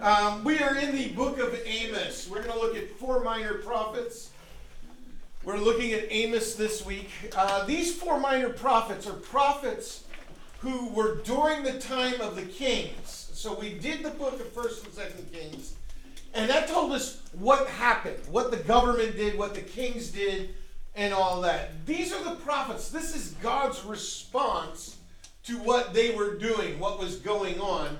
Um, we are in the book of Amos. We're going to look at four minor prophets. We're looking at Amos this week. Uh, these four minor prophets are prophets who were during the time of the kings. So we did the book of First and Second Kings, and that told us what happened, what the government did, what the kings did, and all that. These are the prophets. This is God's response to what they were doing, what was going on.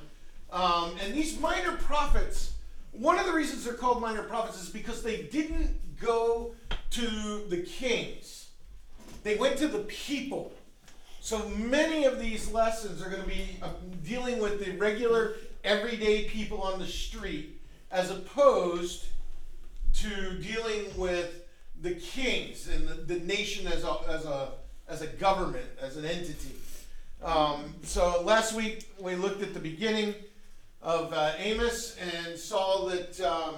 Um, and these minor prophets, one of the reasons they're called minor prophets is because they didn't go to the kings, they went to the people. So many of these lessons are going to be uh, dealing with the regular, everyday people on the street, as opposed to dealing with the kings and the, the nation as a, as, a, as a government, as an entity. Um, so last week we looked at the beginning of uh, Amos and saw that um,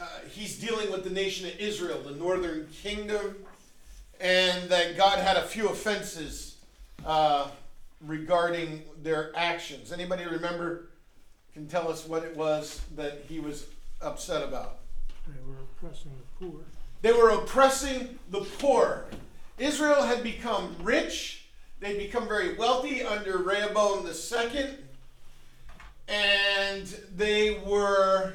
uh, he's dealing with the nation of Israel, the northern kingdom, and that God had a few offenses uh, regarding their actions. Anybody remember? Can tell us what it was that he was upset about. They were oppressing the poor. They were oppressing the poor. Israel had become rich. They'd become very wealthy under Rehoboam II and they were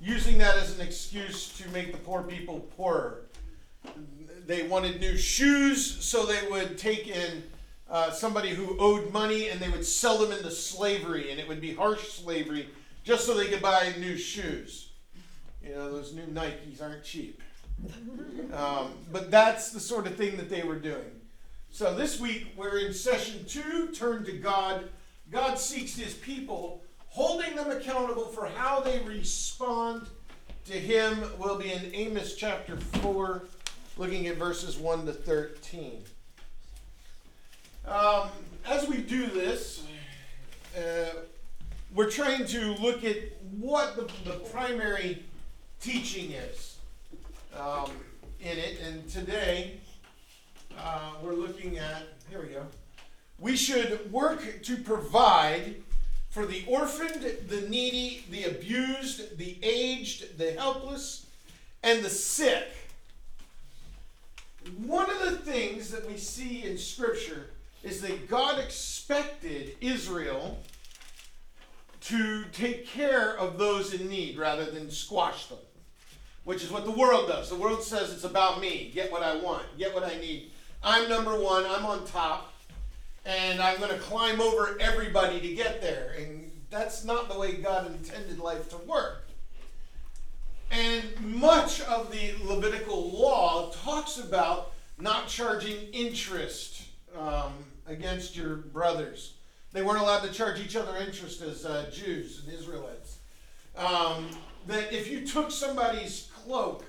using that as an excuse to make the poor people poorer. They wanted new shoes, so they would take in uh, somebody who owed money and they would sell them into slavery, and it would be harsh slavery just so they could buy new shoes. You know, those new Nikes aren't cheap. Um, but that's the sort of thing that they were doing. So this week we're in session two, turn to God. God seeks his people holding them accountable for how they respond to him will be in Amos chapter 4, looking at verses 1 to 13. Um, as we do this, uh, we're trying to look at what the, the primary teaching is um, in it. And today, uh, we're looking at, here we go. We should work to provide for the orphaned, the needy, the abused, the aged, the helpless, and the sick. One of the things that we see in Scripture is that God expected Israel to take care of those in need rather than squash them, which is what the world does. The world says it's about me, get what I want, get what I need. I'm number one, I'm on top and I'm going to climb over everybody to get there. And that's not the way God intended life to work. And much of the Levitical law talks about not charging interest um, against your brothers. They weren't allowed to charge each other interest as uh, Jews and Israelites. Um, that if you took somebody's cloak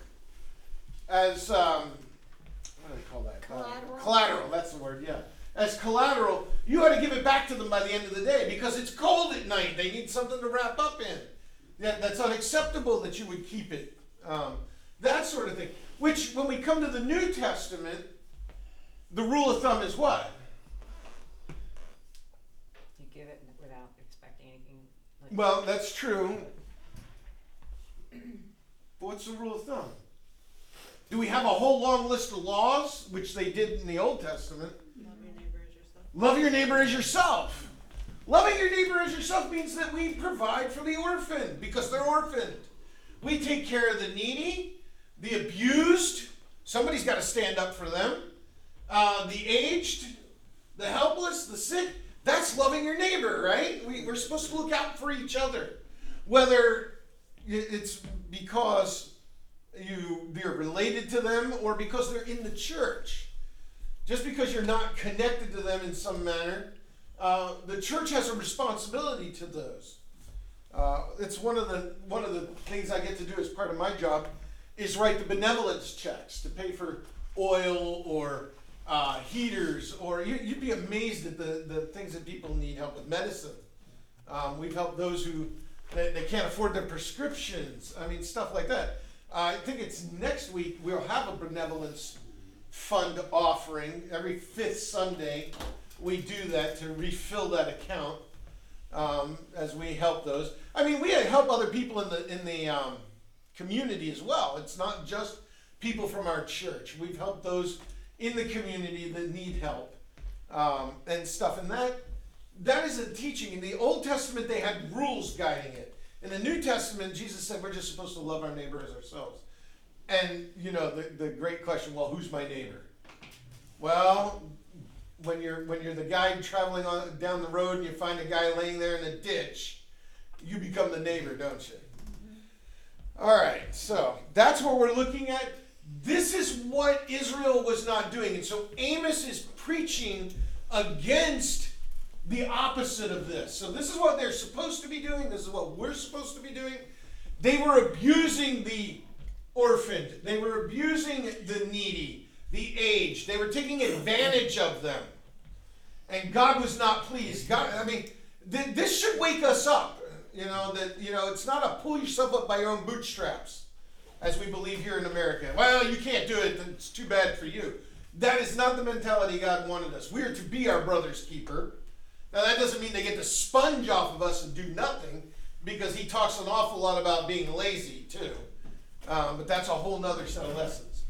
as, um, what do they call that? Collateral. Uh, collateral, that's the word, yeah as collateral, you ought to give it back to them by the end of the day because it's cold at night. They need something to wrap up in. That, that's unacceptable that you would keep it. Um, that sort of thing. Which, when we come to the New Testament, the rule of thumb is what? You give it without expecting anything. Like Well, that's true. But what's the rule of thumb? Do we have a whole long list of laws, which they did in the Old Testament? Love your neighbor as yourself. Loving your neighbor as yourself means that we provide for the orphan because they're orphaned. We take care of the needy, the abused. Somebody's got to stand up for them. Uh, the aged, the helpless, the sick. That's loving your neighbor, right? We, we're supposed to look out for each other. Whether it's because you, you're related to them or because they're in the church. Just because you're not connected to them in some manner, uh, the church has a responsibility to those. Uh, it's one of the one of the things I get to do as part of my job is write the benevolence checks to pay for oil or uh, heaters, or you, would be amazed at the, the things that people need help with medicine. Um, we've helped those who they, they, can't afford their prescriptions. I mean, stuff like that. I think it's next week we'll have a benevolence fund offering. Every fifth Sunday, we do that to refill that account. um, as we help those. I mean, we help other people in the in the um, community as well. It's not just people from our church. We've helped those in the community that need help um, and stuff. And that that is a teaching. In the Old Testament, they had rules guiding it. In the New Testament, Jesus said we're just supposed to love our neighbor as ourselves. And you know the, the great question, well, who's my neighbor? Well, when you're when you're the guy traveling on down the road and you find a guy laying there in a ditch, you become the neighbor, don't you? Mm-hmm. All right, so that's what we're looking at. This is what Israel was not doing, and so Amos is preaching against the opposite of this. So this is what they're supposed to be doing. This is what we're supposed to be doing. They were abusing the orphaned. They were abusing the needy, the aged. They were taking advantage of them. And God was not pleased. God, I mean, th- this should wake us up. You know, that, you know, it's not a pull yourself up by your own bootstraps, as we believe here in America. Well, you can't do it, it's too bad for you. That is not the mentality God wanted us. We are to be our brother's keeper. Now, that doesn't mean they get to sponge off of us and do nothing, because he talks an awful lot about being lazy, too. Um, but that's a whole nother set of lessons.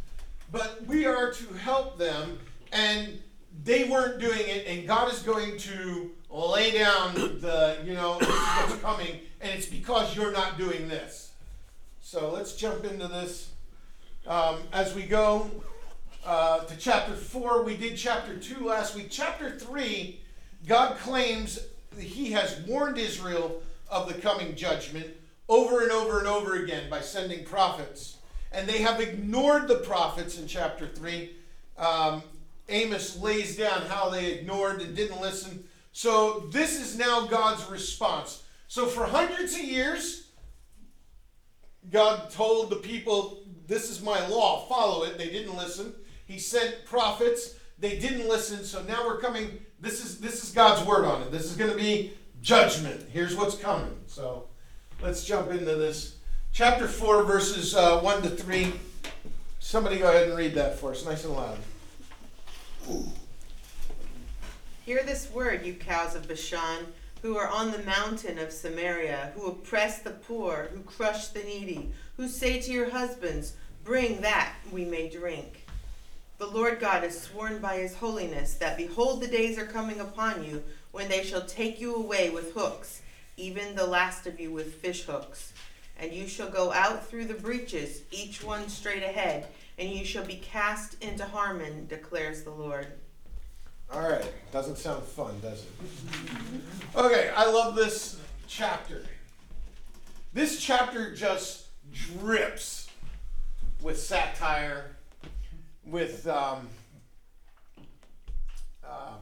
But we are to help them, and they weren't doing it, and God is going to lay down the, you know, what's coming, and it's because you're not doing this. So let's jump into this um, as we go uh, to chapter 4. We did chapter 2 last week. Chapter 3, God claims that He has warned Israel of the coming judgment over and over and over again by sending prophets. And they have ignored the prophets in chapter 3. Um, Amos lays down how they ignored and didn't listen. So this is now God's response. So for hundreds of years, God told the people, This is my law, follow it. They didn't listen. He sent prophets, they didn't listen. So now we're coming. This is this is God's word on it. This is going to be judgment. Here's what's coming. So let's jump into this. Chapter 4, verses uh, 1 to 3. Somebody go ahead and read that for us, nice and loud. Hear this word, you cows of Bashan, who are on the mountain of Samaria, who oppress the poor, who crush the needy, who say to your husbands, Bring that we may drink. The Lord God has sworn by his holiness that behold, the days are coming upon you when they shall take you away with hooks, even the last of you with fish hooks. And you shall go out through the breaches, each one straight ahead, and you shall be cast into Harmon, declares the Lord. All right, doesn't sound fun, does it? Okay, I love this chapter. This chapter just drips with satire, with um, um,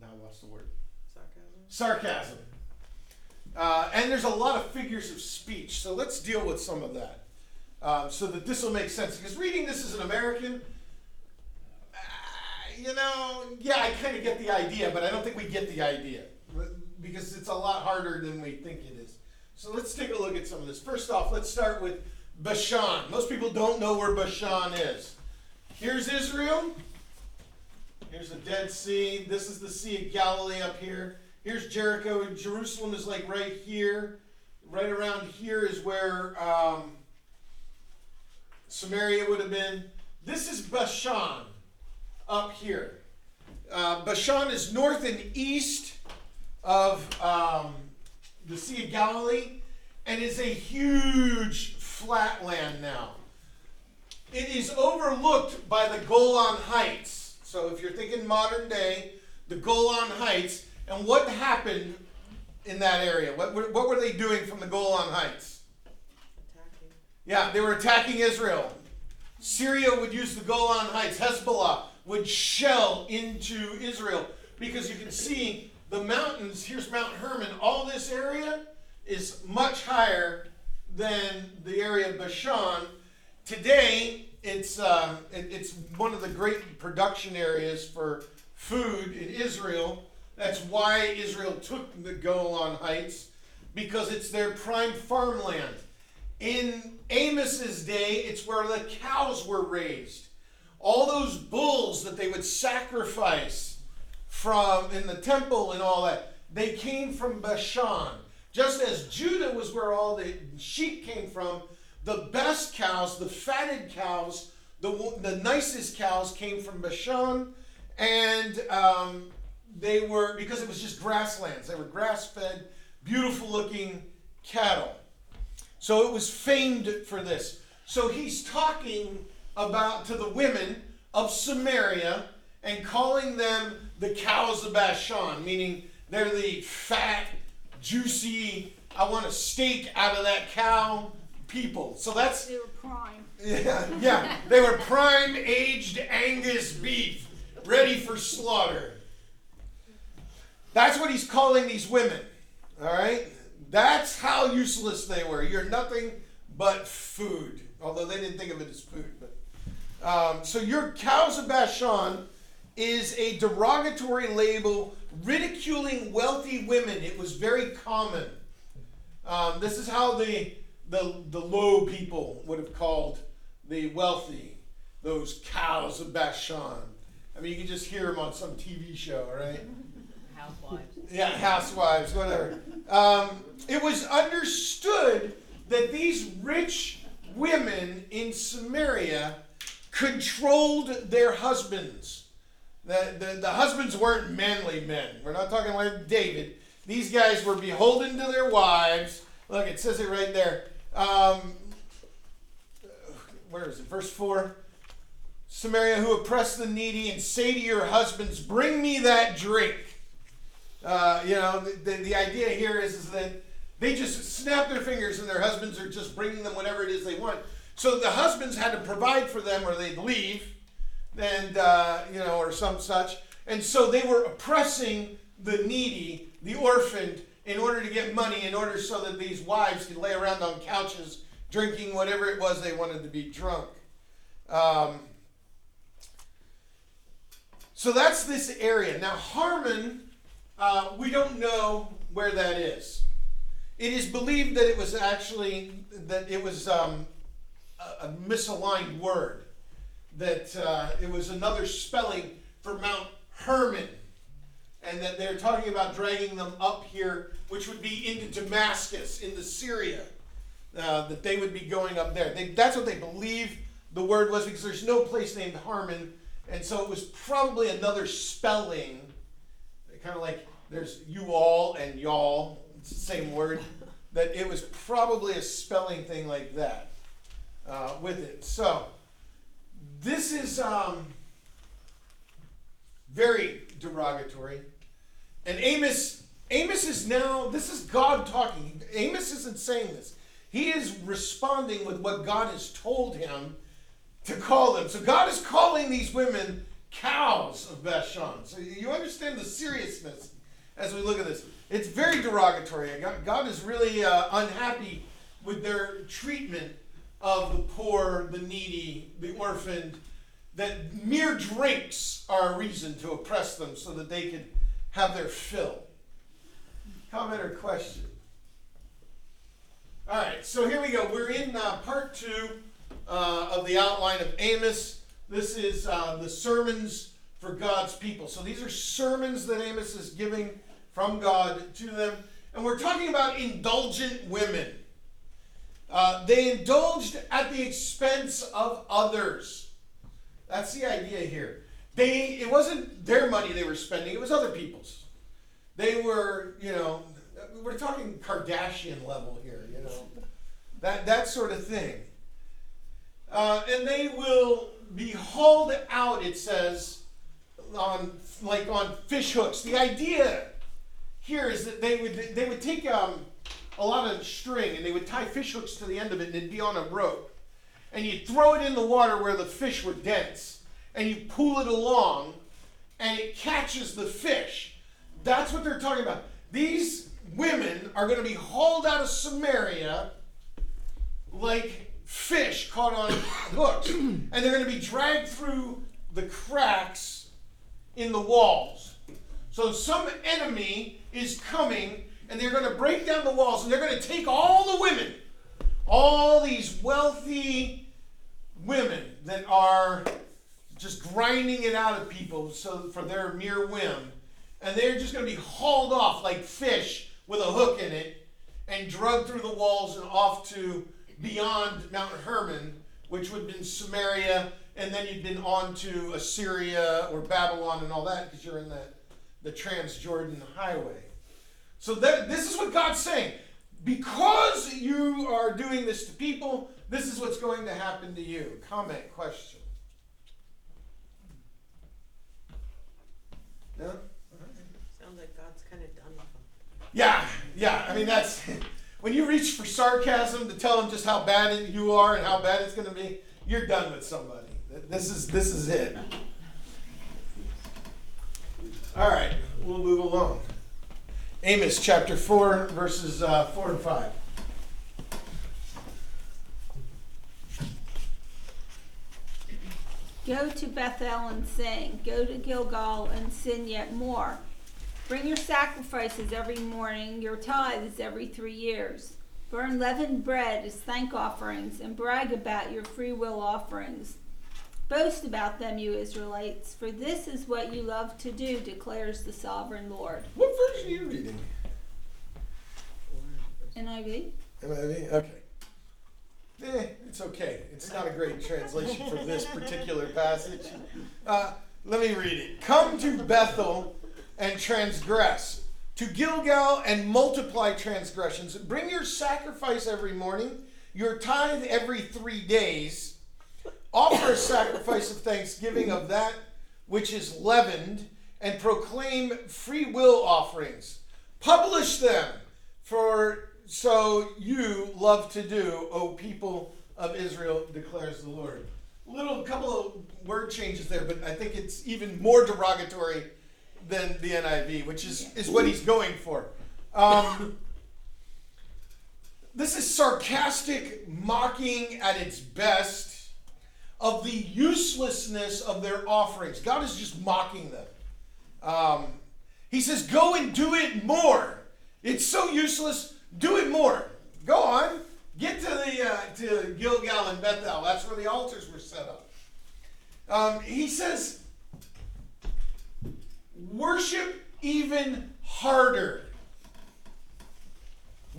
now I lost the word Sarcasm. sarcasm. Uh, and there's a lot of figures of speech, so let's deal with some of that um, so that this will make sense. Because reading this as an American, uh, you know, yeah, I kind of get the idea, but I don't think we get the idea because it's a lot harder than we think it is. So let's take a look at some of this. First off, let's start with Bashan. Most people don't know where Bashan is. Here's Israel. Here's the Dead Sea. This is the Sea of Galilee up here. Here's Jericho. Jerusalem is like right here. Right around here is where um, Samaria would have been. This is Bashan up here. Uh, Bashan is north and east of um, the Sea of Galilee and is a huge flat land now. It is overlooked by the Golan Heights. So if you're thinking modern day, the Golan Heights, and what happened in that area? What, were- what were they doing from the Golan Heights? Attacking. Yeah, they were attacking Israel. Syria would use the Golan Heights. Hezbollah would shell into Israel because you can see the mountains. Here's Mount Hermon. All this area is much higher than the area of Bashan. Today, it's uh, it- it's one of the great production areas for food in Israel. That's why Israel took the Golan Heights because it's their prime farmland. In Amos's day, it's where the cows were raised. All those bulls that they would sacrifice from in the temple and all that, they came from Bashan. Just as Judah was where all the sheep came from, the best cows, the fatted cows, the, the nicest cows came from Bashan. And um, they were, because it was just grasslands, they were grass fed, beautiful looking cattle. So it was famed for this. So he's talking about to the women of Samaria and calling them the cows of Bashan, meaning they're the fat, juicy, I want a steak out of that cow people. So that's They were prime. yeah, yeah. They were prime aged Angus beef, ready for slaughter. That's what he's calling these women. All right? That's how useless they were. You're nothing but food. Although they didn't think of it as food. But um, so your cows of Bashan is a derogatory label ridiculing wealthy women. It was very common. Um, this is how the, the the low people would have called the wealthy, those cows of Bashan. I mean, you can just hear them on some TV show, right? Housewives. Yeah, housewives, whatever. Um, it was understood that these rich women in Samaria controlled their husbands. The, the, the husbands weren't manly men. We're not talking like David. These guys were beholden to their wives. Look, it says it right there. Um, where is it? Verse 4. Samaria, who oppress the needy, and say to your husbands, Bring me that drink. Uh, you know, the, the, the idea here is, is that they just snap their fingers and their husbands are just bringing them whatever it is they want. So the husbands had to provide for them or they'd leave, and, uh, you know, or some such. And so they were oppressing the needy, the orphaned, in order to get money, in order so that these wives could lay around on couches drinking whatever it was they wanted to be drunk. Um, so that's this area. Now, Harmon, uh, we don't know where that is. It is believed that it was actually that it was um, a, a misaligned word. That uh, it was another spelling for Mount Hermon, and that they're talking about dragging them up here, which would be into Damascus, into Syria. Uh, that they would be going up there. They, that's what they believe the word was because there's no place named Harmon, and so it was probably another spelling, there's you all and y'all, same word. That it was probably a spelling thing like that uh, with it. So this is um, very derogatory, and Amos Amos is now this is God talking. Amos isn't saying this. He is responding with what God has told him to call them. So God is calling these women cows of Bashan. So you understand the seriousness as we look at this. It's very derogatory. God, is really uh, unhappy with their treatment of the poor, the needy, the orphaned, that mere drinks are a reason to oppress them so that they could have their fill. Comment or question? All right, so here we go. We're in uh, part two uh, of the outline of Amos. This is uh, the sermons for God's people. So these are sermons that Amos is giving from God to them. And we're talking about indulgent women. Uh, they indulged at the expense of others. That's the idea here. They it wasn't their money they were spending, it was other people's. They were, you know, we're talking Kardashian level here, you know. That that sort of thing. Uh, and they will be hauled out, it says, on like on fish hooks. The idea here is that they would they would take um, a lot of string and they would tie fish hooks to the end of it and it'd be on a rope. And you'd throw it in the water where the fish were dense and you pull it along and it catches the fish. That's what they're talking about. These women are going to be hauled out of Samaria like fish caught on hooks. And they're going to be dragged through the cracks in the walls. So some enemy is coming and they're going to break down the walls and they're going to take all the women, all these wealthy women that are just grinding it out of people so for their mere whim and they're just going to be hauled off like fish with a hook in it and drugged through the walls and off to beyond Mount Hermon, which would have been Samaria, and then you'd been on to Assyria or Babylon and all that because you're in the, the Transjordan highway. So that, this is what God's saying. Because you are doing this to people, this is what's going to happen to you. Comment, question. No? Sounds like God's kind of done with them. Yeah, yeah. I mean, that's when you reach for sarcasm to tell them just how bad you are and how bad it's going to be. You're done with somebody. This is this is it. All right, we'll move along. Amos chapter four, verses uh, four and five. Go to Bethel and sing. Go to Gilgal and sin yet more. Bring your sacrifices every morning, your tithes every three years. Burn leavened bread as thank offerings and brag about your free will offerings. Boast about them, you Israelites, for this is what you love to do, declares the sovereign Lord. What version are you reading? NIV? NIV? Okay. Eh, it's okay. It's not a great translation for this particular passage. Uh, let me read it. Come to Bethel and transgress, to Gilgal and multiply transgressions. Bring your sacrifice every morning, your tithe every three days. Offer a sacrifice of thanksgiving of that which is leavened, and proclaim free will offerings. Publish them, for so you love to do, O people of Israel, declares the Lord. Little couple of word changes there, but I think it's even more derogatory than the NIV, which is, is what he's going for. Um, this is sarcastic mocking at its best of the uselessness of their offerings. God is just mocking them. Um, he says, Go and do it more. It's so useless. Do it more. Go on. Get to the uh, to Gilgal and Bethel. That's where the altars were set up. Um, he says, worship even harder.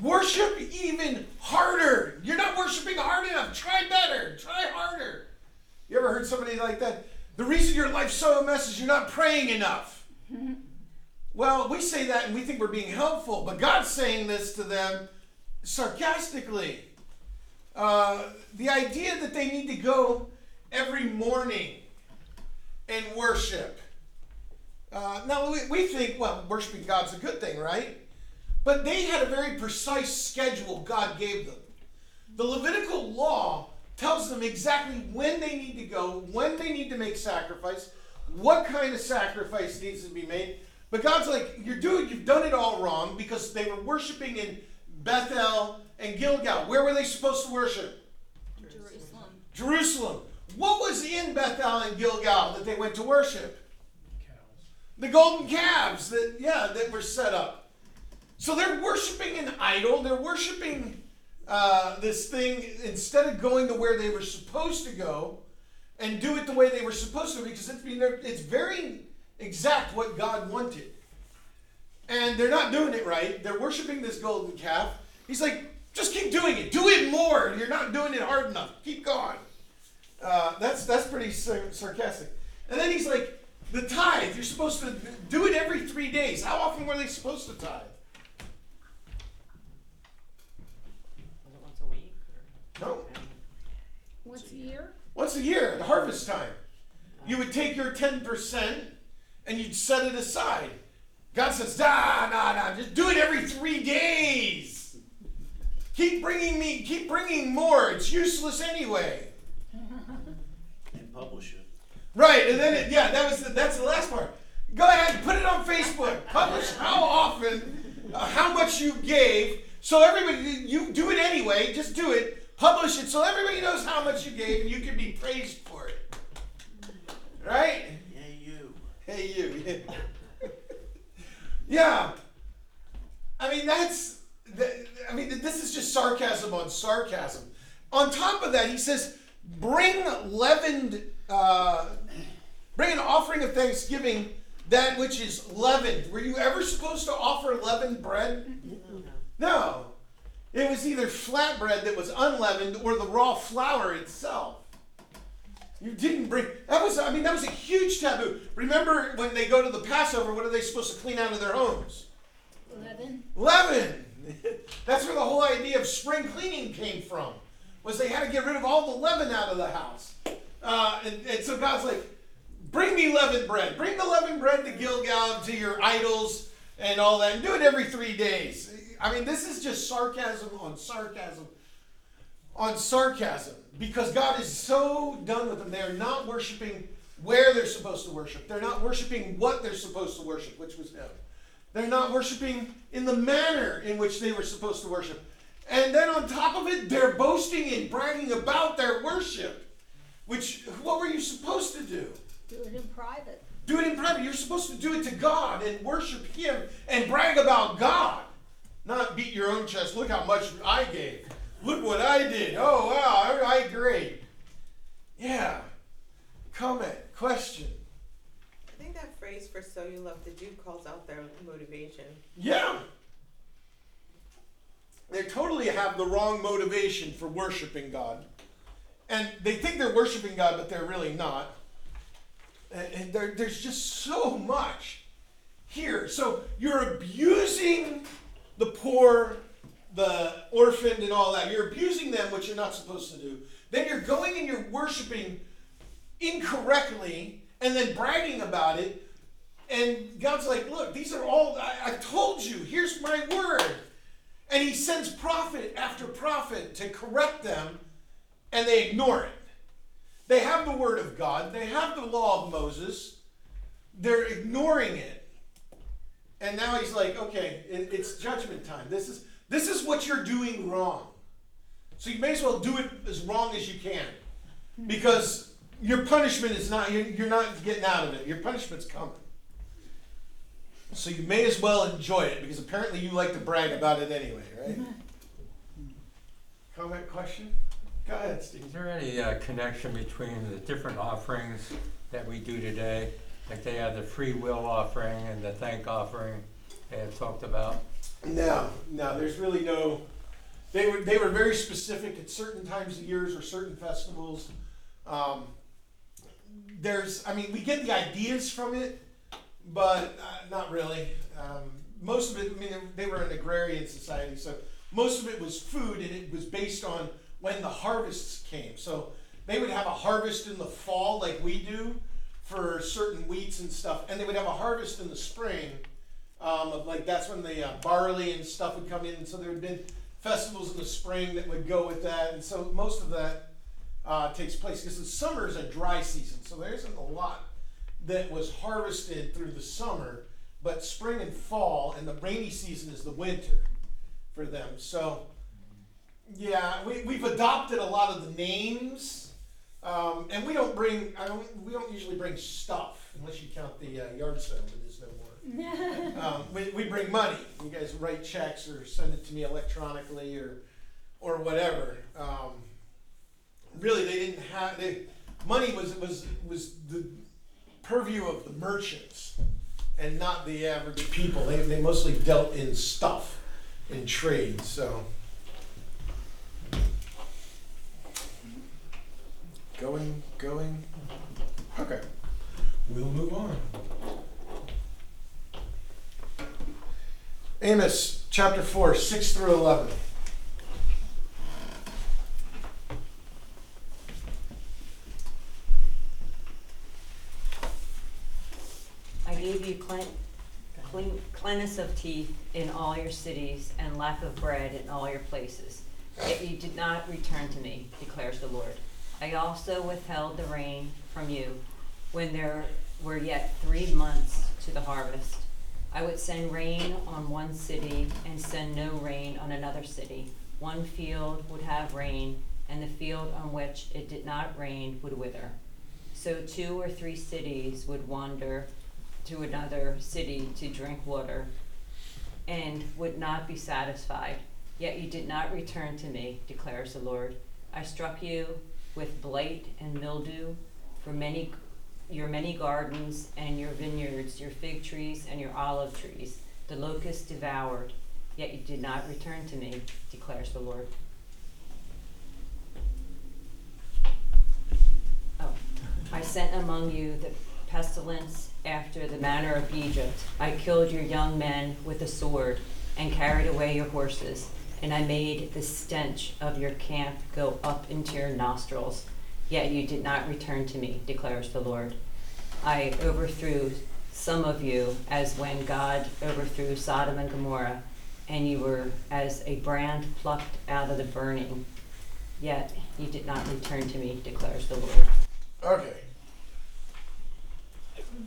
Worship even harder. You're not worshiping hard enough. Try better. Try harder. You ever heard somebody like that? The reason your life's so a mess is you're not praying enough. well, we say that and we think we're being helpful, but God's saying this to them sarcastically. Uh, the idea that they need to go every morning and worship. Uh, now, we, we think, well, worshiping God's a good thing, right? But they had a very precise schedule God gave them. The Levitical law tells them exactly when they need to go, when they need to make sacrifice, what kind of sacrifice needs to be made. But God's like, you're doing, you've done it all wrong because they were worshiping in Bethel and Gilgal. Where were they supposed to worship? Jerusalem. Jerusalem. What was in Bethel and Gilgal that they went to worship? The golden calves that yeah that were set up. So they're worshiping an idol. They're worshiping uh, this thing instead of going to where they were supposed to go and do it the way they were supposed to because it's, it's very exact what God wanted. And they're not doing it right. They're worshiping this golden calf. He's like, just keep doing it. Do it more. You're not doing it hard enough. Keep going. Uh, that's that's pretty sar- sarcastic. And then he's like, the tithe. You're supposed to do it every three days. How often were they supposed to tithe? Was it once a week or? No. Once a year? Once a year, the harvest time. You would take your 10% and you'd set it aside. God says, nah, nah, nah, just do it every three days. Keep bringing me, keep bringing more. It's useless anyway. and publish it. Right, and then it, yeah, that was the, that's the last part. Go ahead, put it on Facebook. Publish how often, uh, how much you gave, so everybody you do it anyway. Just do it. Publish it so everybody knows how much you gave, and you can be praised for it. Right? Hey, you. Hey, you. yeah. yeah. I mean, that's. The, I mean, this is just sarcasm on sarcasm. On top of that, he says, "Bring leavened, uh, bring an offering of thanksgiving that which is leavened. Were you ever supposed to offer leavened bread? No. It was either flatbread that was unleavened or the raw flour itself. You didn't bring that was I mean that was a huge taboo. Remember when they go to the Passover, what are they supposed to clean out of their homes? Eleven. Leaven. That's where the whole idea of spring cleaning came from. Was they had to get rid of all the leaven out of the house. Uh, and, and so God's like, bring me leavened bread. Bring the leavened bread to Gilgal to your idols and all that. And do it every three days. I mean, this is just sarcasm on sarcasm on sarcasm because God is so done with them. They are not worshiping where they're supposed to worship. They're not worshiping what they're supposed to worship, which was Him. They're not worshiping in the manner in which they were supposed to worship. And then on top of it, they're boasting and bragging about their worship. Which, what were you supposed to do? Do it in private. Do it in private. You're supposed to do it to God and worship Him and brag about God. Not beat your own chest. Look how much I gave. Look what I did. Oh, wow, I, I great. Yeah. Comment, question. I think that phrase for so you love to do calls out their motivation. Yeah. They totally have the wrong motivation for worshiping God. And they think they're worshiping God, but they're really not. And, and there's just so much here. So you're abusing the poor, the orphaned, and all that. You're abusing them, which you're not supposed to do. Then you're going and you're worshiping incorrectly and then bragging about it. And God's like, look, these are all, I, I told you, here's my word. And he sends prophet after prophet to correct them, and they ignore it. They have the word of God, they have the law of Moses, they're ignoring it. And now he's like, okay, it, it's judgment time. This is this is what you're doing wrong. So you may as well do it as wrong as you can. Because your punishment is not you're, you're not getting out of it. Your punishment's coming. So you may as well enjoy it because apparently you like to brag about it anyway, right? Comment, question? Go ahead, Steve. Is there any uh, connection between the different offerings that we do today? Like they have the free will offering and the thank offering they have talked about? No, no, there's really no. They were they were very specific at certain times of years or certain festivals. Um, there's, I mean, we get the ideas from it, but uh, not really. Um, most of it, I mean, they were an agrarian society, so most of it was food, and it was based on when the harvests came. So they would have a harvest in the fall, like we do, for certain wheats and stuff, and they would have a harvest in the spring. Um, of like that's when the uh, barley and stuff would come in, and so there had been festivals in the spring that would go with that, and so most of that uh, takes place because the summer is a dry season, so there isn't a lot that was harvested through the summer, but spring and fall, and the rainy season is the winter for them. So, yeah, we, we've adopted a lot of the names, um, and we don't bring. I don't. We don't usually bring stuff unless you count the uh, yard sale, but there's no more. um, we, we bring money. You guys write checks or send it to me electronically or or whatever. Um, really, they didn't have. They, money was was was the purview of the merchants and not the average people. They, they mostly dealt in stuff, in trade. So going, going. Okay, we'll move on. Amos chapter four, six through eleven. I gave you clean, clean, cleanness of teeth in all your cities and lack of bread in all your places. Yet you did not return to me, declares the Lord. I also withheld the rain from you when there were yet three months to the harvest. I would send rain on one city and send no rain on another city. One field would have rain, and the field on which it did not rain would wither. So two or three cities would wander to another city to drink water and would not be satisfied. Yet you did not return to me, declares the Lord. I struck you with blight and mildew for many your many gardens and your vineyards, your fig trees and your olive trees. The locust devoured, yet you did not return to me, declares the Lord. Oh, I sent among you the pestilence after the manner of Egypt. I killed your young men with the sword and carried away your horses, and I made the stench of your camp go up into your nostrils. Yet you did not return to me, declares the Lord. I overthrew some of you as when God overthrew Sodom and Gomorrah, and you were as a brand plucked out of the burning. Yet you did not return to me, declares the Lord. Okay.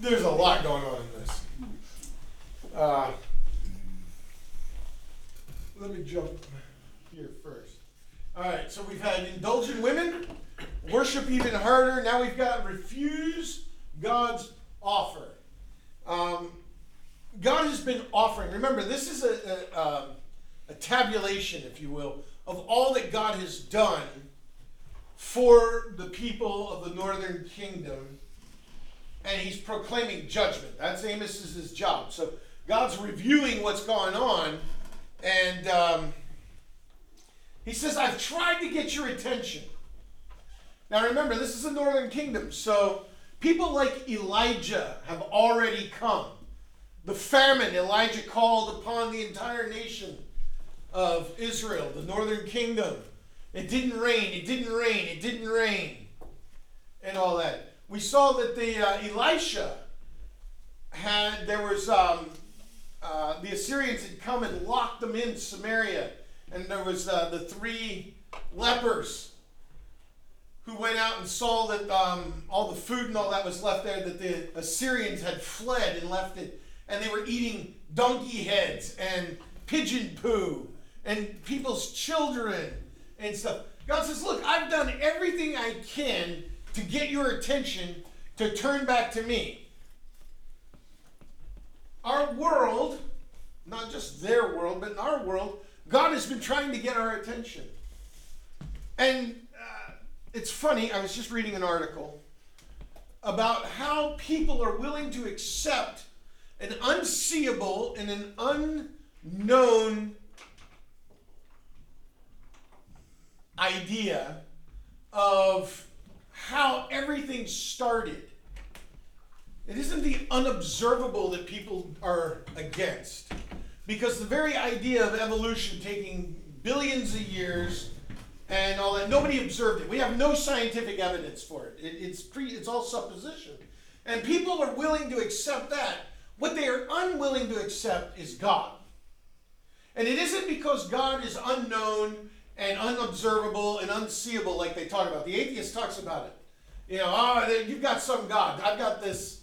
There's a lot going on in this. Uh, let me jump here first. All right, so we've had indulgent women, worship even harder. Now we've got refuse God's offer. Um, God has been offering. Remember, this is a, a, um, a tabulation, if you will, of all that God has done for the people of the northern kingdom and he's proclaiming judgment that's amos's job so god's reviewing what's going on and um, he says i've tried to get your attention. Now remember this is the northern kingdom so people like elijah have already come. The famine elijah called upon the entire nation of israel the northern kingdom. It didn't rain, it didn't rain, it didn't rain, and all that. We saw that the uh, Elisha had, there was, um, uh, the Assyrians had come and locked them in Samaria, and there was uh, the three lepers who went out and saw that um, all the food and all that was left there, that the Assyrians had fled and left it, and they were eating donkey heads and pigeon poo and people's children and stuff. God says, Look, I've done everything I can to get your attention to turn back to me. Our world, not just their world, but in our world, God has been trying to get our attention. And uh, it's funny, I was just reading an article about how people are willing to accept an unseeable and an unknown idea of how everything started. It isn't the unobservable that people are against. Because the very idea of evolution taking billions of years and all that, nobody observed it. We have no scientific evidence for it. it it's, pre, it's all supposition. And people are willing to accept that. What they are unwilling to accept is God. And it isn't because God is unknown and unobservable and unseeable like they talk about. The atheist talks about it. You know, oh, you've got some God. I've got this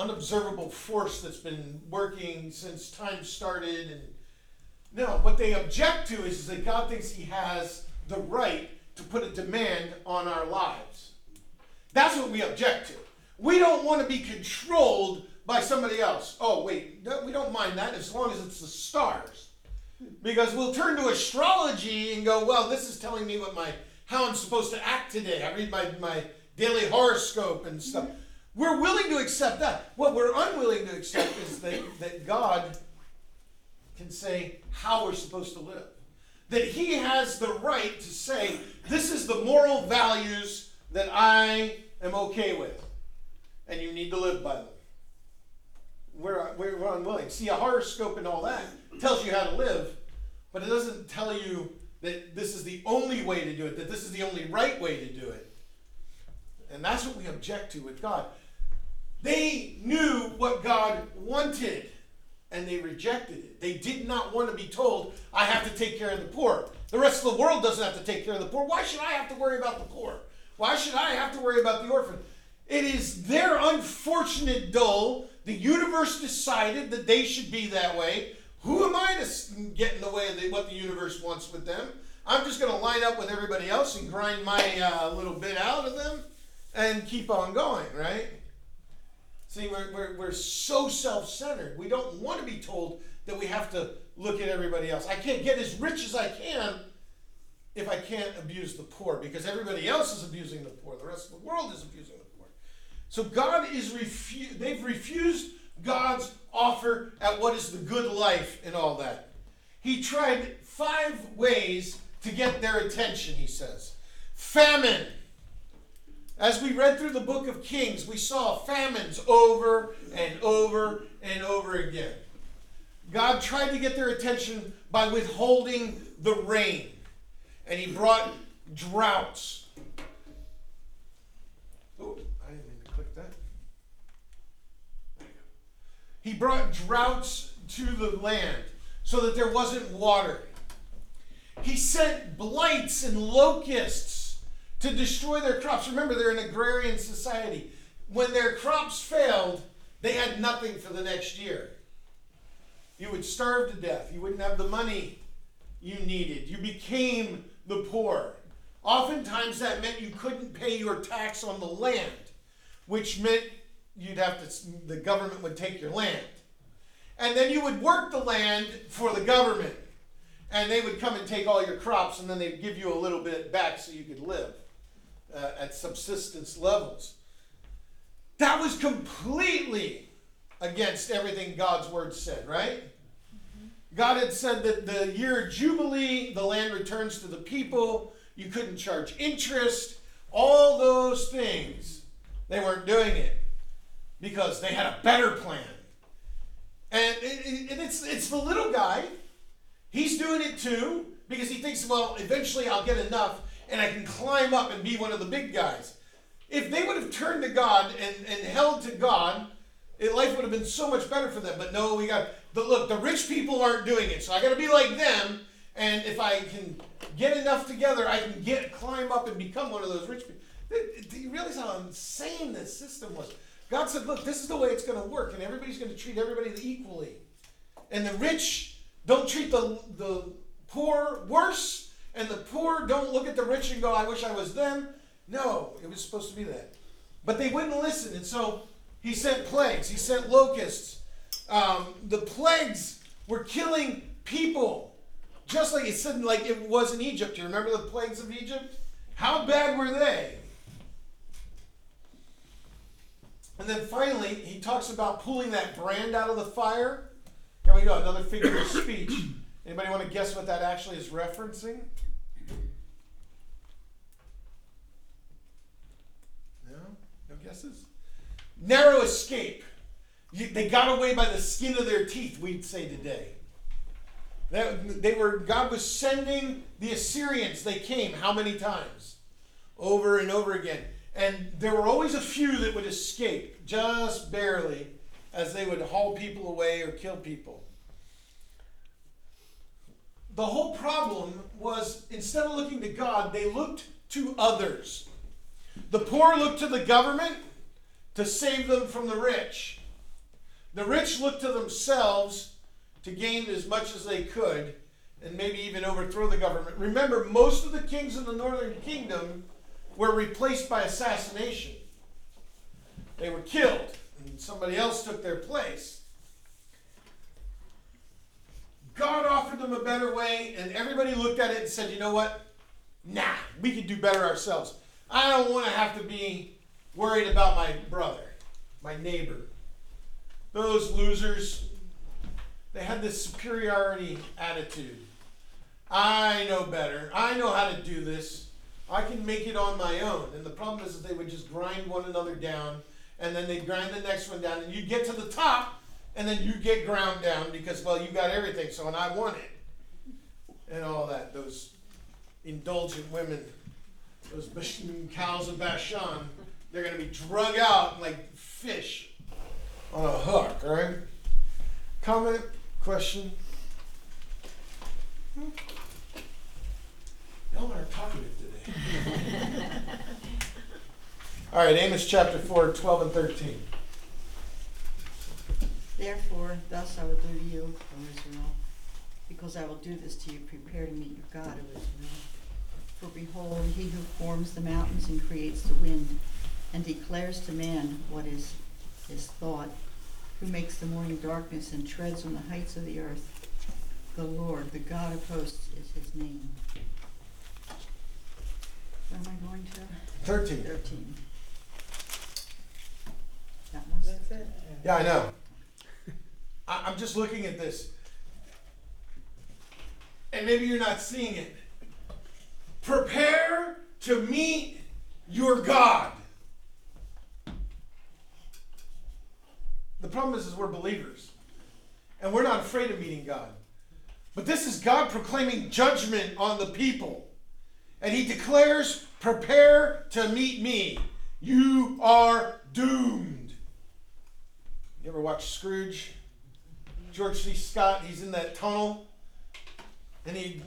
unobservable force that's been working since time started. And no, what they object to is, is that God thinks He has the right to put a demand on our lives. That's what we object to. We don't want to be controlled by somebody else. Oh, wait, we don't mind that as long as it's the stars. Because we'll turn to astrology and go, well, this is telling me what my how I'm supposed to act today. I read my, my daily horoscope and stuff. We're willing to accept that. What we're unwilling to accept is that, that God can say how we're supposed to live. That He has the right to say, this is the moral values that I am okay with. And you need to live by them. We're, we're, we're unwilling. See, a horoscope and all that tells you how to live, but it doesn't tell you that this is the only way to do it, that this is the only right way to do it. And that's what we object to with God. They knew what God wanted and they rejected it. They did not want to be told, I have to take care of the poor. The rest of the world doesn't have to take care of the poor. Why should I have to worry about the poor? Why should I have to worry about the orphan? It is their unfortunate dole. The universe decided that they should be that way. Who am I to get in the way of what the universe wants with them? I'm just going to line up with everybody else and grind my uh, little bit out of them and keep on going, right? See, we're, we're, we're so self centered. We don't want to be told that we have to look at everybody else. I can't get as rich as I can if I can't abuse the poor because everybody else is abusing the poor. The rest of the world is abusing the poor. So God is refu- they've refused God's offer at what is the good life and all that. He tried five ways to get their attention, he says. Famine. As we read through the book of Kings, we saw famines over and over and over again. God tried to get their attention by withholding the rain, and he brought droughts. Oh, I didn't mean to click that. He brought droughts to the land so that there wasn't water. He sent blights and locusts to destroy their crops. Remember, they're an agrarian society. When their crops failed, they had nothing for the next year. You would starve to death. You wouldn't have the money you needed. You became the poor. Oftentimes, that meant you couldn't pay your tax on the land, which meant you'd have to, the government would take your land. And then you would work the land for the government. And they would come and take all your crops, and then they'd give you a little bit back so you could live uh, at subsistence levels. That was completely against everything God's word said, right? God had said that the year of Jubilee, the land returns to the people. You couldn't charge interest. All those things. They weren't doing it because they had a better plan. And, it, it- and it's, it's the little guy. He's doing it too because he thinks, well, eventually I'll get enough and I can climb up and be one of the big guys. If they would have turned to God and, and held to God, it, life would have been so much better for them. But no, we got the look. The rich people aren't doing it, so I got to be like them. And if I can get enough together, I can get climb up and become one of those rich people. Do you realize how insane this system was? God said, "Look, this is the way it's going to work, and everybody's going to treat everybody equally. And the rich don't treat the the poor worse, and the poor don't look at the rich and go, "I wish I was them." No, it was supposed to be that, but they wouldn't listen, and so he sent plagues. He sent locusts. Um, the plagues were killing people, just like it said, like it was in Egypt. You remember the plagues of Egypt? How bad were they? And then finally, he talks about pulling that brand out of the fire. Here we go, another figure of speech. Anybody want to guess what that actually is referencing? No? No guesses? Narrow escape. You, they got away by the skin of their teeth, we'd say today. That, they were God was sending the Assyrians. They came how many times? Over and over again. And there were always a few that would escape, just barely, as they would haul people away or kill people. The whole problem was instead of looking to God, they looked to others. The poor looked to the government to save them from the rich. The rich looked to themselves to gain as much as they could and maybe even overthrow the government. Remember, most of the kings in the northern kingdom were replaced by assassination. They were killed, and somebody else took their place. God offered them a better way, and everybody looked at it and said, you know what? Nah, we could do better ourselves. I don't want to have to be worried about my brother, my neighbor. Those losers, they had this superiority attitude. I know better. I know how to do this. I can make it on my own. And the problem is that they would just grind one another down, and then they'd grind the next one down, and you get to the top, and then you get ground down because, well, you got everything, so and I want it. And all that. Those indulgent women, those Bash- cows of Bashan, they're going to be drug out like fish on a hook, all right? Comment, question? Hmm? Y'all are talkative today. all right, Amos chapter 4, 12 and 13. Therefore, thus I will do to you, O Israel, because I will do this to you, prepare to meet your God, O Israel. For behold, he who forms the mountains and creates the wind, and declares to man what is his thought, who makes the morning darkness and treads on the heights of the earth. The Lord, the God of hosts, is his name. Where am I going to? 13. Thirteen. That one's- That's it. Yeah, I know. I, I'm just looking at this. And maybe you're not seeing it. Prepare to meet your God. The problem is, is we're believers. And we're not afraid of meeting God. But this is God proclaiming judgment on the people. And he declares, Prepare to meet me. You are doomed. You ever watch Scrooge? George C. Scott, he's in that tunnel. And he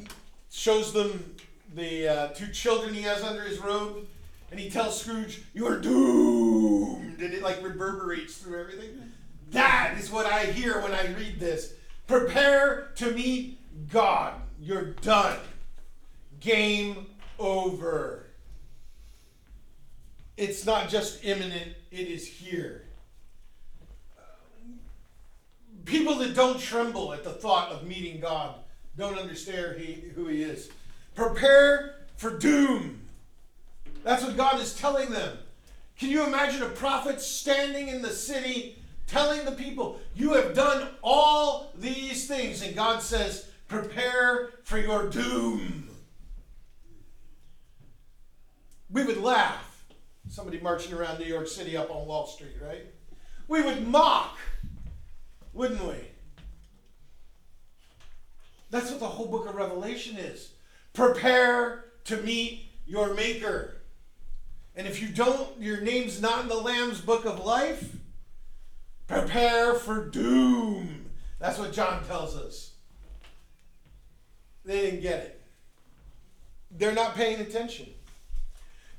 shows them the uh, two children he has under his robe. And he tells Scrooge, You are doomed. And it like reverberates through everything. That is what I hear when I read this. Prepare to meet God. You're done. Game over. It's not just imminent, it is here. People that don't tremble at the thought of meeting God don't understand who He is. Prepare for doom. That's what God is telling them. Can you imagine a prophet standing in the city telling the people, You have done all these things? And God says, Prepare for your doom. We would laugh. Somebody marching around New York City up on Wall Street, right? We would mock, wouldn't we? That's what the whole book of Revelation is. Prepare to meet your Maker. And if you don't, your name's not in the Lamb's book of life, prepare for doom. That's what John tells us. They didn't get it. They're not paying attention.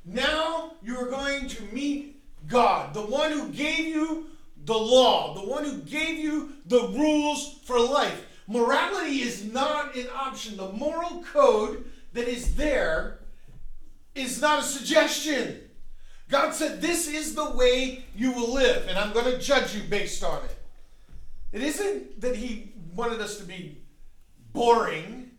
Now you are going to meet God, the one who gave you the law, the one who gave you the rules for life. Morality is not an option. The moral code that is there is not a suggestion. God said, This is the way you will live, and I'm going to judge you based on it. It isn't that He wanted us to be boring,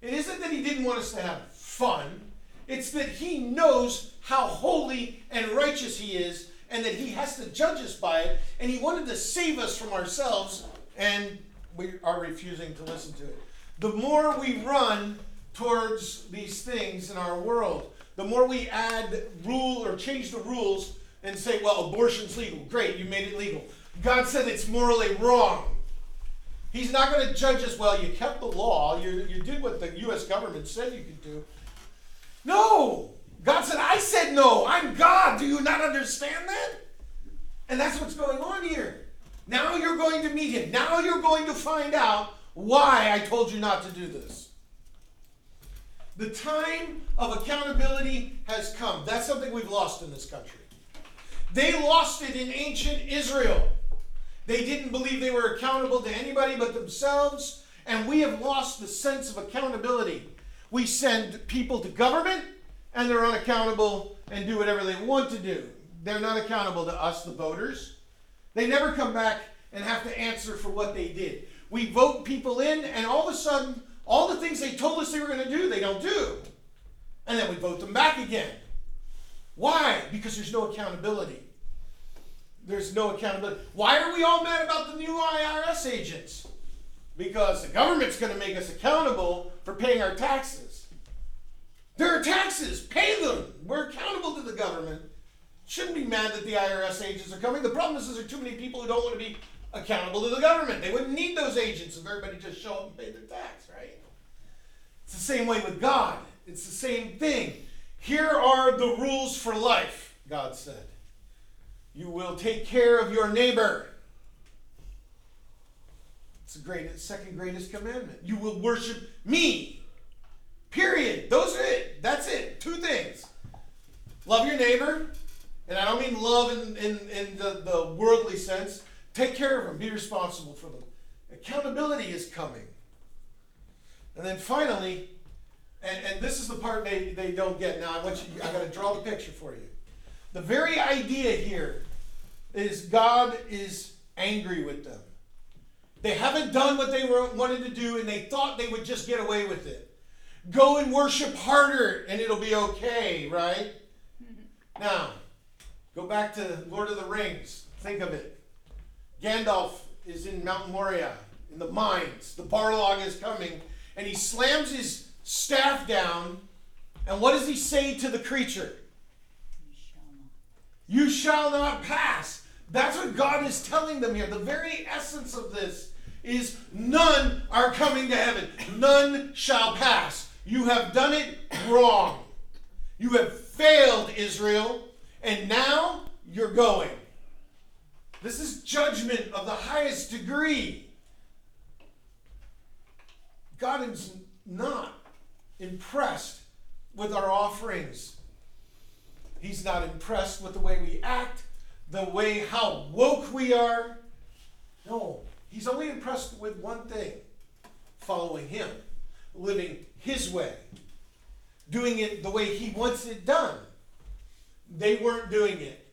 it isn't that He didn't want us to have fun. It's that He knows how holy and righteous He is, and that He has to judge us by it, and He wanted to save us from ourselves, and we are refusing to listen to it. The more we run towards these things in our world, the more we add rule or change the rules and say, well, abortion's legal. Great, you made it legal. God said it's morally wrong. He's not going to judge us, well, you kept the law, you, you did what the U.S. government said you could do. No! God said, I said no. I'm God. Do you not understand that? And that's what's going on here. Now you're going to meet him. Now you're going to find out why I told you not to do this. The time of accountability has come. That's something we've lost in this country. They lost it in ancient Israel. They didn't believe they were accountable to anybody but themselves, and we have lost the sense of accountability. We send people to government, and they're unaccountable and do whatever they want to do. They're not accountable to us, the voters. They never come back and have to answer for what they did. We vote people in, and all of a sudden, all the things they told us they were going to do, they don't do. And then we vote them back again. Why? Because there's no accountability. There's no accountability. Why are we all mad about the new IRS agents? Because the government's going to make us accountable for paying our taxes. There are taxes. Pay them. We're accountable to the government. Shouldn't be mad that the IRS agents are coming. The problem is, is there are too many people who don't want to be accountable to the government. They wouldn't need those agents if everybody just show up and pay their tax, right? It's the same way with God. It's the same thing. Here are the rules for life, God said. You will take care of your neighbor. It's the greatest, second greatest commandment. You will worship me. Period. Those are it. That's it. Two things. Love your neighbor, and I don't mean love in, in, in the, the worldly sense. Take care of them. Be responsible for them. Accountability is coming. And then finally, and, and this is the part they, they don't get. Now I want you I gotta draw the picture for you. The very idea here is God is angry with them. They haven't done what they were, wanted to do, and they thought they would just get away with it. Go and worship harder, and it'll be okay, right? Now, go back to Lord of the Rings. Think of it. Gandalf is in Mount Moria in the mines. The Barlog is coming, and he slams his staff down. And what does he say to the creature? You shall not. You shall not pass. That's what God is telling them here. The very essence of this is none are coming to heaven. None shall pass. You have done it wrong. You have failed, Israel, and now you're going. This is judgment of the highest degree. God is not impressed with our offerings. He's not impressed with the way we act, the way how woke we are. No, he's only impressed with one thing following him, living his way, doing it the way he wants it done. They weren't doing it.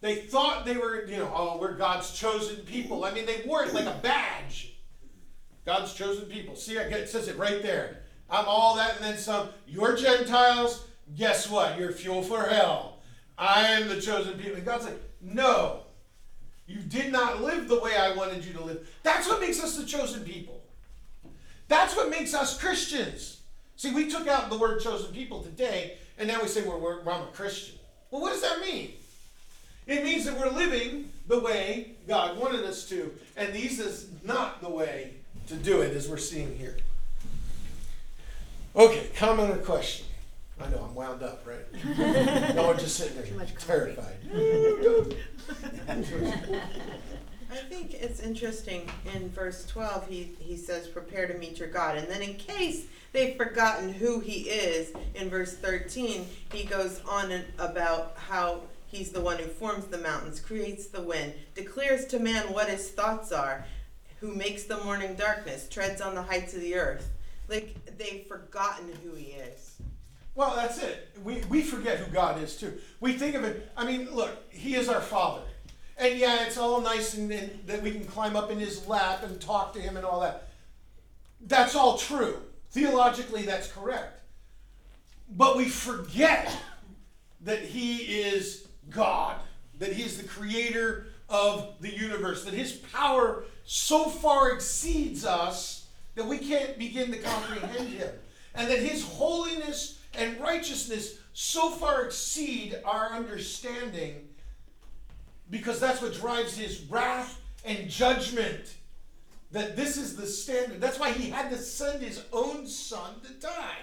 They thought they were, you know, oh, we're God's chosen people. I mean, they wore it like a badge. God's chosen people. See, it says it right there. I'm all that and then some. You're Gentiles. Guess what? You're fuel for hell. I am the chosen people. And God's like, no. You did not live the way I wanted you to live. That's what makes us the chosen people. That's what makes us Christians. See, we took out the word chosen people today, and now we say we're, we're, I'm a Christian. Well, what does that mean? It means that we're living the way God wanted us to. And these is not the way to do it, as we're seeing here. Okay, comment or question? I know, I'm wound up, right? no, I'm just sitting there terrified. I think it's interesting in verse 12, he, he says, Prepare to meet your God. And then, in case they've forgotten who he is, in verse 13, he goes on and about how he's the one who forms the mountains, creates the wind, declares to man what his thoughts are, who makes the morning darkness, treads on the heights of the earth. Like, they've forgotten who he is. Well, that's it. We, we forget who God is, too. We think of it, I mean, look, He is our Father. And yeah, it's all nice and, and that we can climb up in His lap and talk to Him and all that. That's all true. Theologically, that's correct. But we forget that He is God, that He is the creator of the universe, that His power so far exceeds us that we can't begin to comprehend Him, and that His holiness and righteousness so far exceed our understanding because that's what drives His wrath and judgment. That this is the standard. That's why He had to send His own Son to die.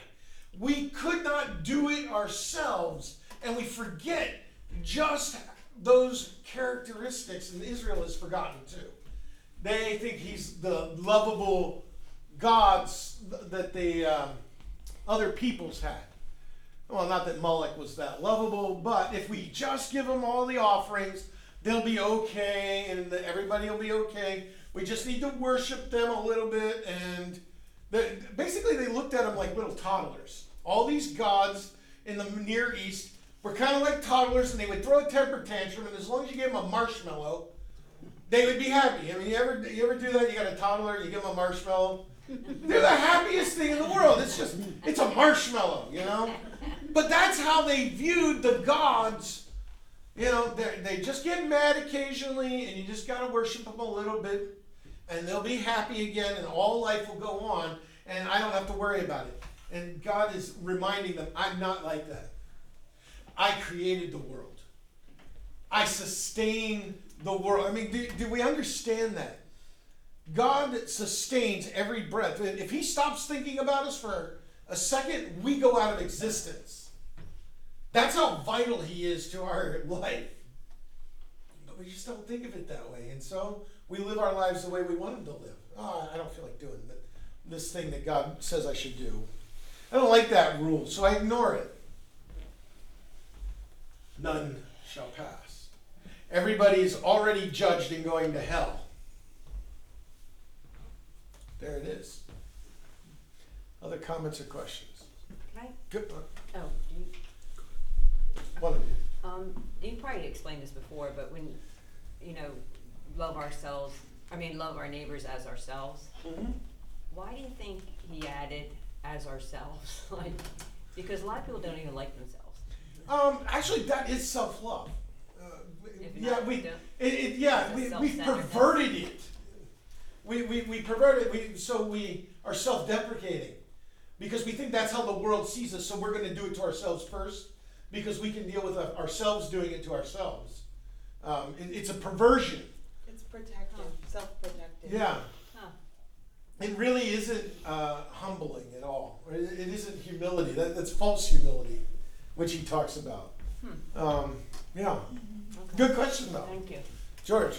We could not do it ourselves, and we forget just those characteristics, and Israel has forgotten too. They think he's the lovable gods that the um, other peoples had. Well, not that Moloch was that lovable, but if we just give him all the offerings, they'll be okay, and everybody will be okay. We just need to worship them a little bit, and the, basically they looked at them like little toddlers. All these gods in the Near East were kind of like toddlers, and they would throw a temper tantrum, and as long as you gave them a marshmallow, they would be happy. I mean, you ever you ever do that? You got a toddler, you give them a marshmallow. They're the happiest thing in the world. It's just it's a marshmallow, you know. But that's how they viewed the gods. You know, they just get mad occasionally, and you just got to worship them a little bit, and they'll be happy again, and all life will go on, and I don't have to worry about it. And God is reminding them, I'm not like that. I created the world. I sustain the world. I mean, do, do we understand that? God sustains every breath. If He stops thinking about us for a second, we go out of existence. That's how vital He is to our life. But we just don't think of it that way. And so we live our lives the way we want them to live. Oh, I don't feel like doing this thing that God says I should do. I don't like that rule, so I ignore it. None shall pass. Everybody is already judged and going to hell. There it is. Other comments or questions? Can I, Good. oh, One of you. um, you probably explained this before, but when, you know, love ourselves, I mean, love our neighbors as ourselves, why do you think he added as ourselves? like, because a lot of people don't even like themselves. Um, actually, that is self love. Uh, If yeah, not, we, don't- it, it, yeah, we, we self-centeredness. perverted it. We, we, we perverted we so we are self-deprecating because we think that's how the world sees us. So we're going to do it to ourselves first because we can deal with ourselves doing it to ourselves. Um, it, it's a perversion. It's protective, self-protective. Yeah. Huh. It really isn't uh, humbling at all. It, it isn't humility. That, that's false humility, which he talks about. Um, yeah. Okay. Good question, though. Thank you. George.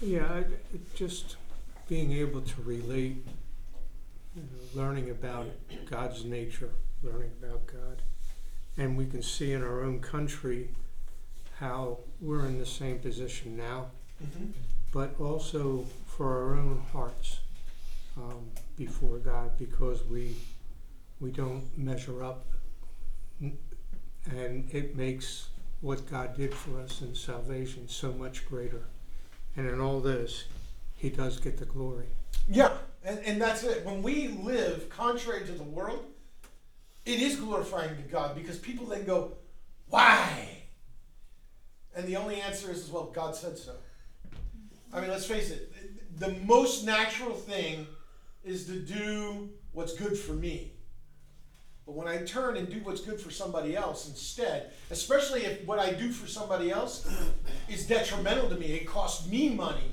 Yeah, I, it just being able to relate, you know, learning about God's nature, learning about God. And we can see in our own country how we're in the same position now, Mm-hmm. but also for our own hearts um, before God because we, we don't measure up. N- And it makes what God did for us in salvation so much greater. And in all this, He does get the glory. Yeah, and, and that's it. When we live contrary to the world, it is glorifying to God because people then go, Why? And the only answer is, well, God said so. I mean, let's face it, the most natural thing is to do what's good for me. But when I turn and do what's good for somebody else instead, especially if what I do for somebody else is detrimental to me, it costs me money.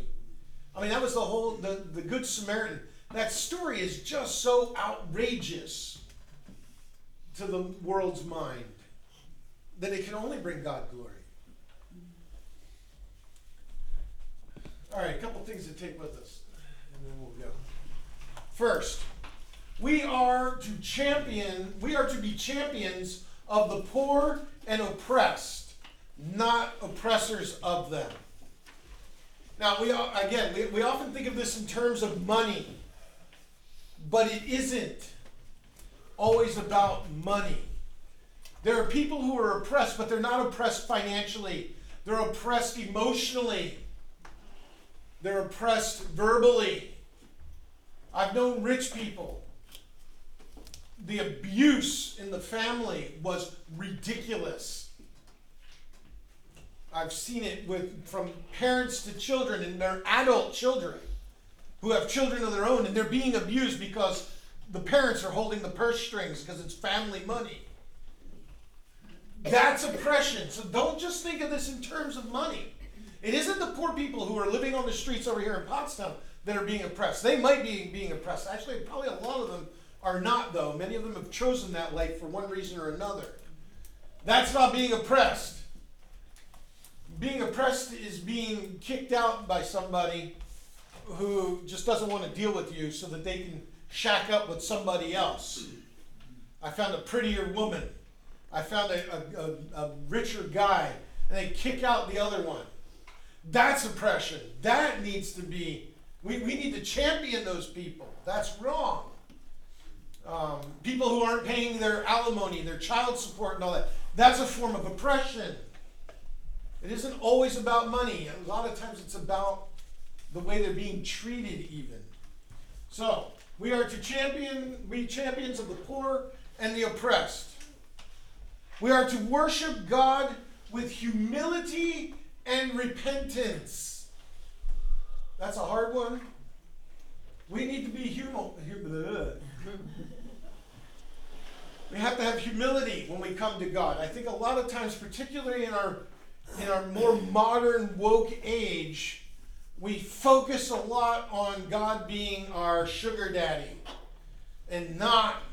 I mean, that was the whole the, the Good Samaritan. That story is just so outrageous to the world's mind that it can only bring God glory. All right, a couple things to take with us, and then we'll go. First, we are to champion, we are to be champions of the poor and oppressed, not oppressors of them. Now, we all, again, we, we often think of this in terms of money, but it isn't always about money. There are people who are oppressed, but they're not oppressed financially, they're oppressed emotionally, they're oppressed verbally. I've known rich people. The abuse in the family was ridiculous. I've seen it with from parents to children and their adult children who have children of their own and they're being abused because the parents are holding the purse strings because it's family money. That's oppression. So don't just think of this in terms of money. It isn't the poor people who are living on the streets over here in Pottstown that are being oppressed. They might be being oppressed. Actually, probably a lot of them are not, though. Many of them have chosen that life for one reason or another. That's not being oppressed. Being oppressed is being kicked out by somebody who just doesn't want to deal with you so that they can shack up with somebody else. I found a prettier woman. I found a, a, a, a richer guy, and they kick out the other one. That's oppression. That needs to be, we, we need to champion those people. That's wrong. Um, people who aren't paying their alimony, their child support, and all that. That's a form of oppression. It isn't always about money. A lot of times it's about the way they're being treated, even. So, we are to champion, be champions of the poor and the oppressed. We are to worship God with humility and repentance. That's a hard one. We need to be humble. We have to have humility when we come to God. I think a lot of times, particularly in our in our more modern woke age, we focus a lot on God being our sugar daddy and not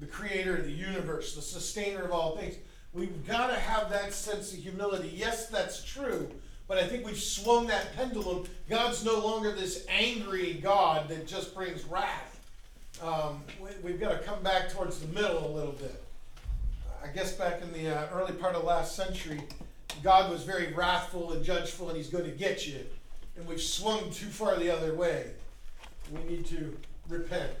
the creator of the universe, the sustainer of all things. We've got to have that sense of humility. Yes, that's true, but I think we've swung that pendulum. God's no longer this angry God that just brings wrath. Um, we, we've got to come back towards the middle a little bit. I guess back in the uh, early part of last century, God was very wrathful and judgeful, and He's going to get you. And we've swung too far the other way. We need to repent.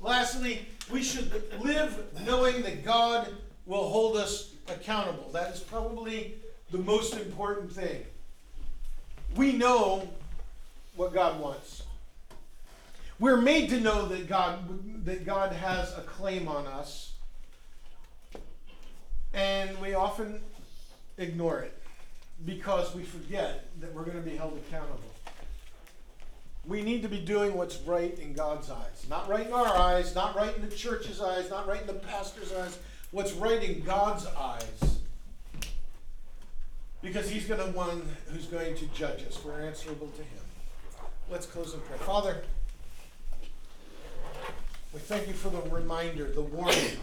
Lastly, we should live knowing that God will hold us accountable. That is probably the most important thing. We know what God wants. We're made to know that God that God has a claim on us. And we often ignore it because we forget that we're going to be held accountable. We need to be doing what's right in God's eyes. Not right in our eyes, not right in the church's eyes, not right in the pastor's eyes. What's right in God's eyes. Because He's going to one who's going to judge us. We're answerable to Him. Let's close in prayer. Father, we thank you for the reminder, the warning,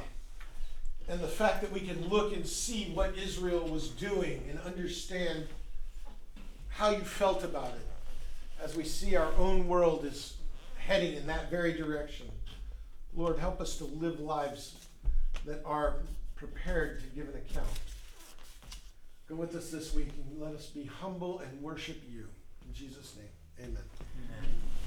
and the fact that we can look and see what Israel was doing and understand how you felt about it as we see our own world is heading in that very direction. Lord, help us to live lives that are prepared to give an account. Go with us this week and let us be humble and worship you. In Jesus' name, amen.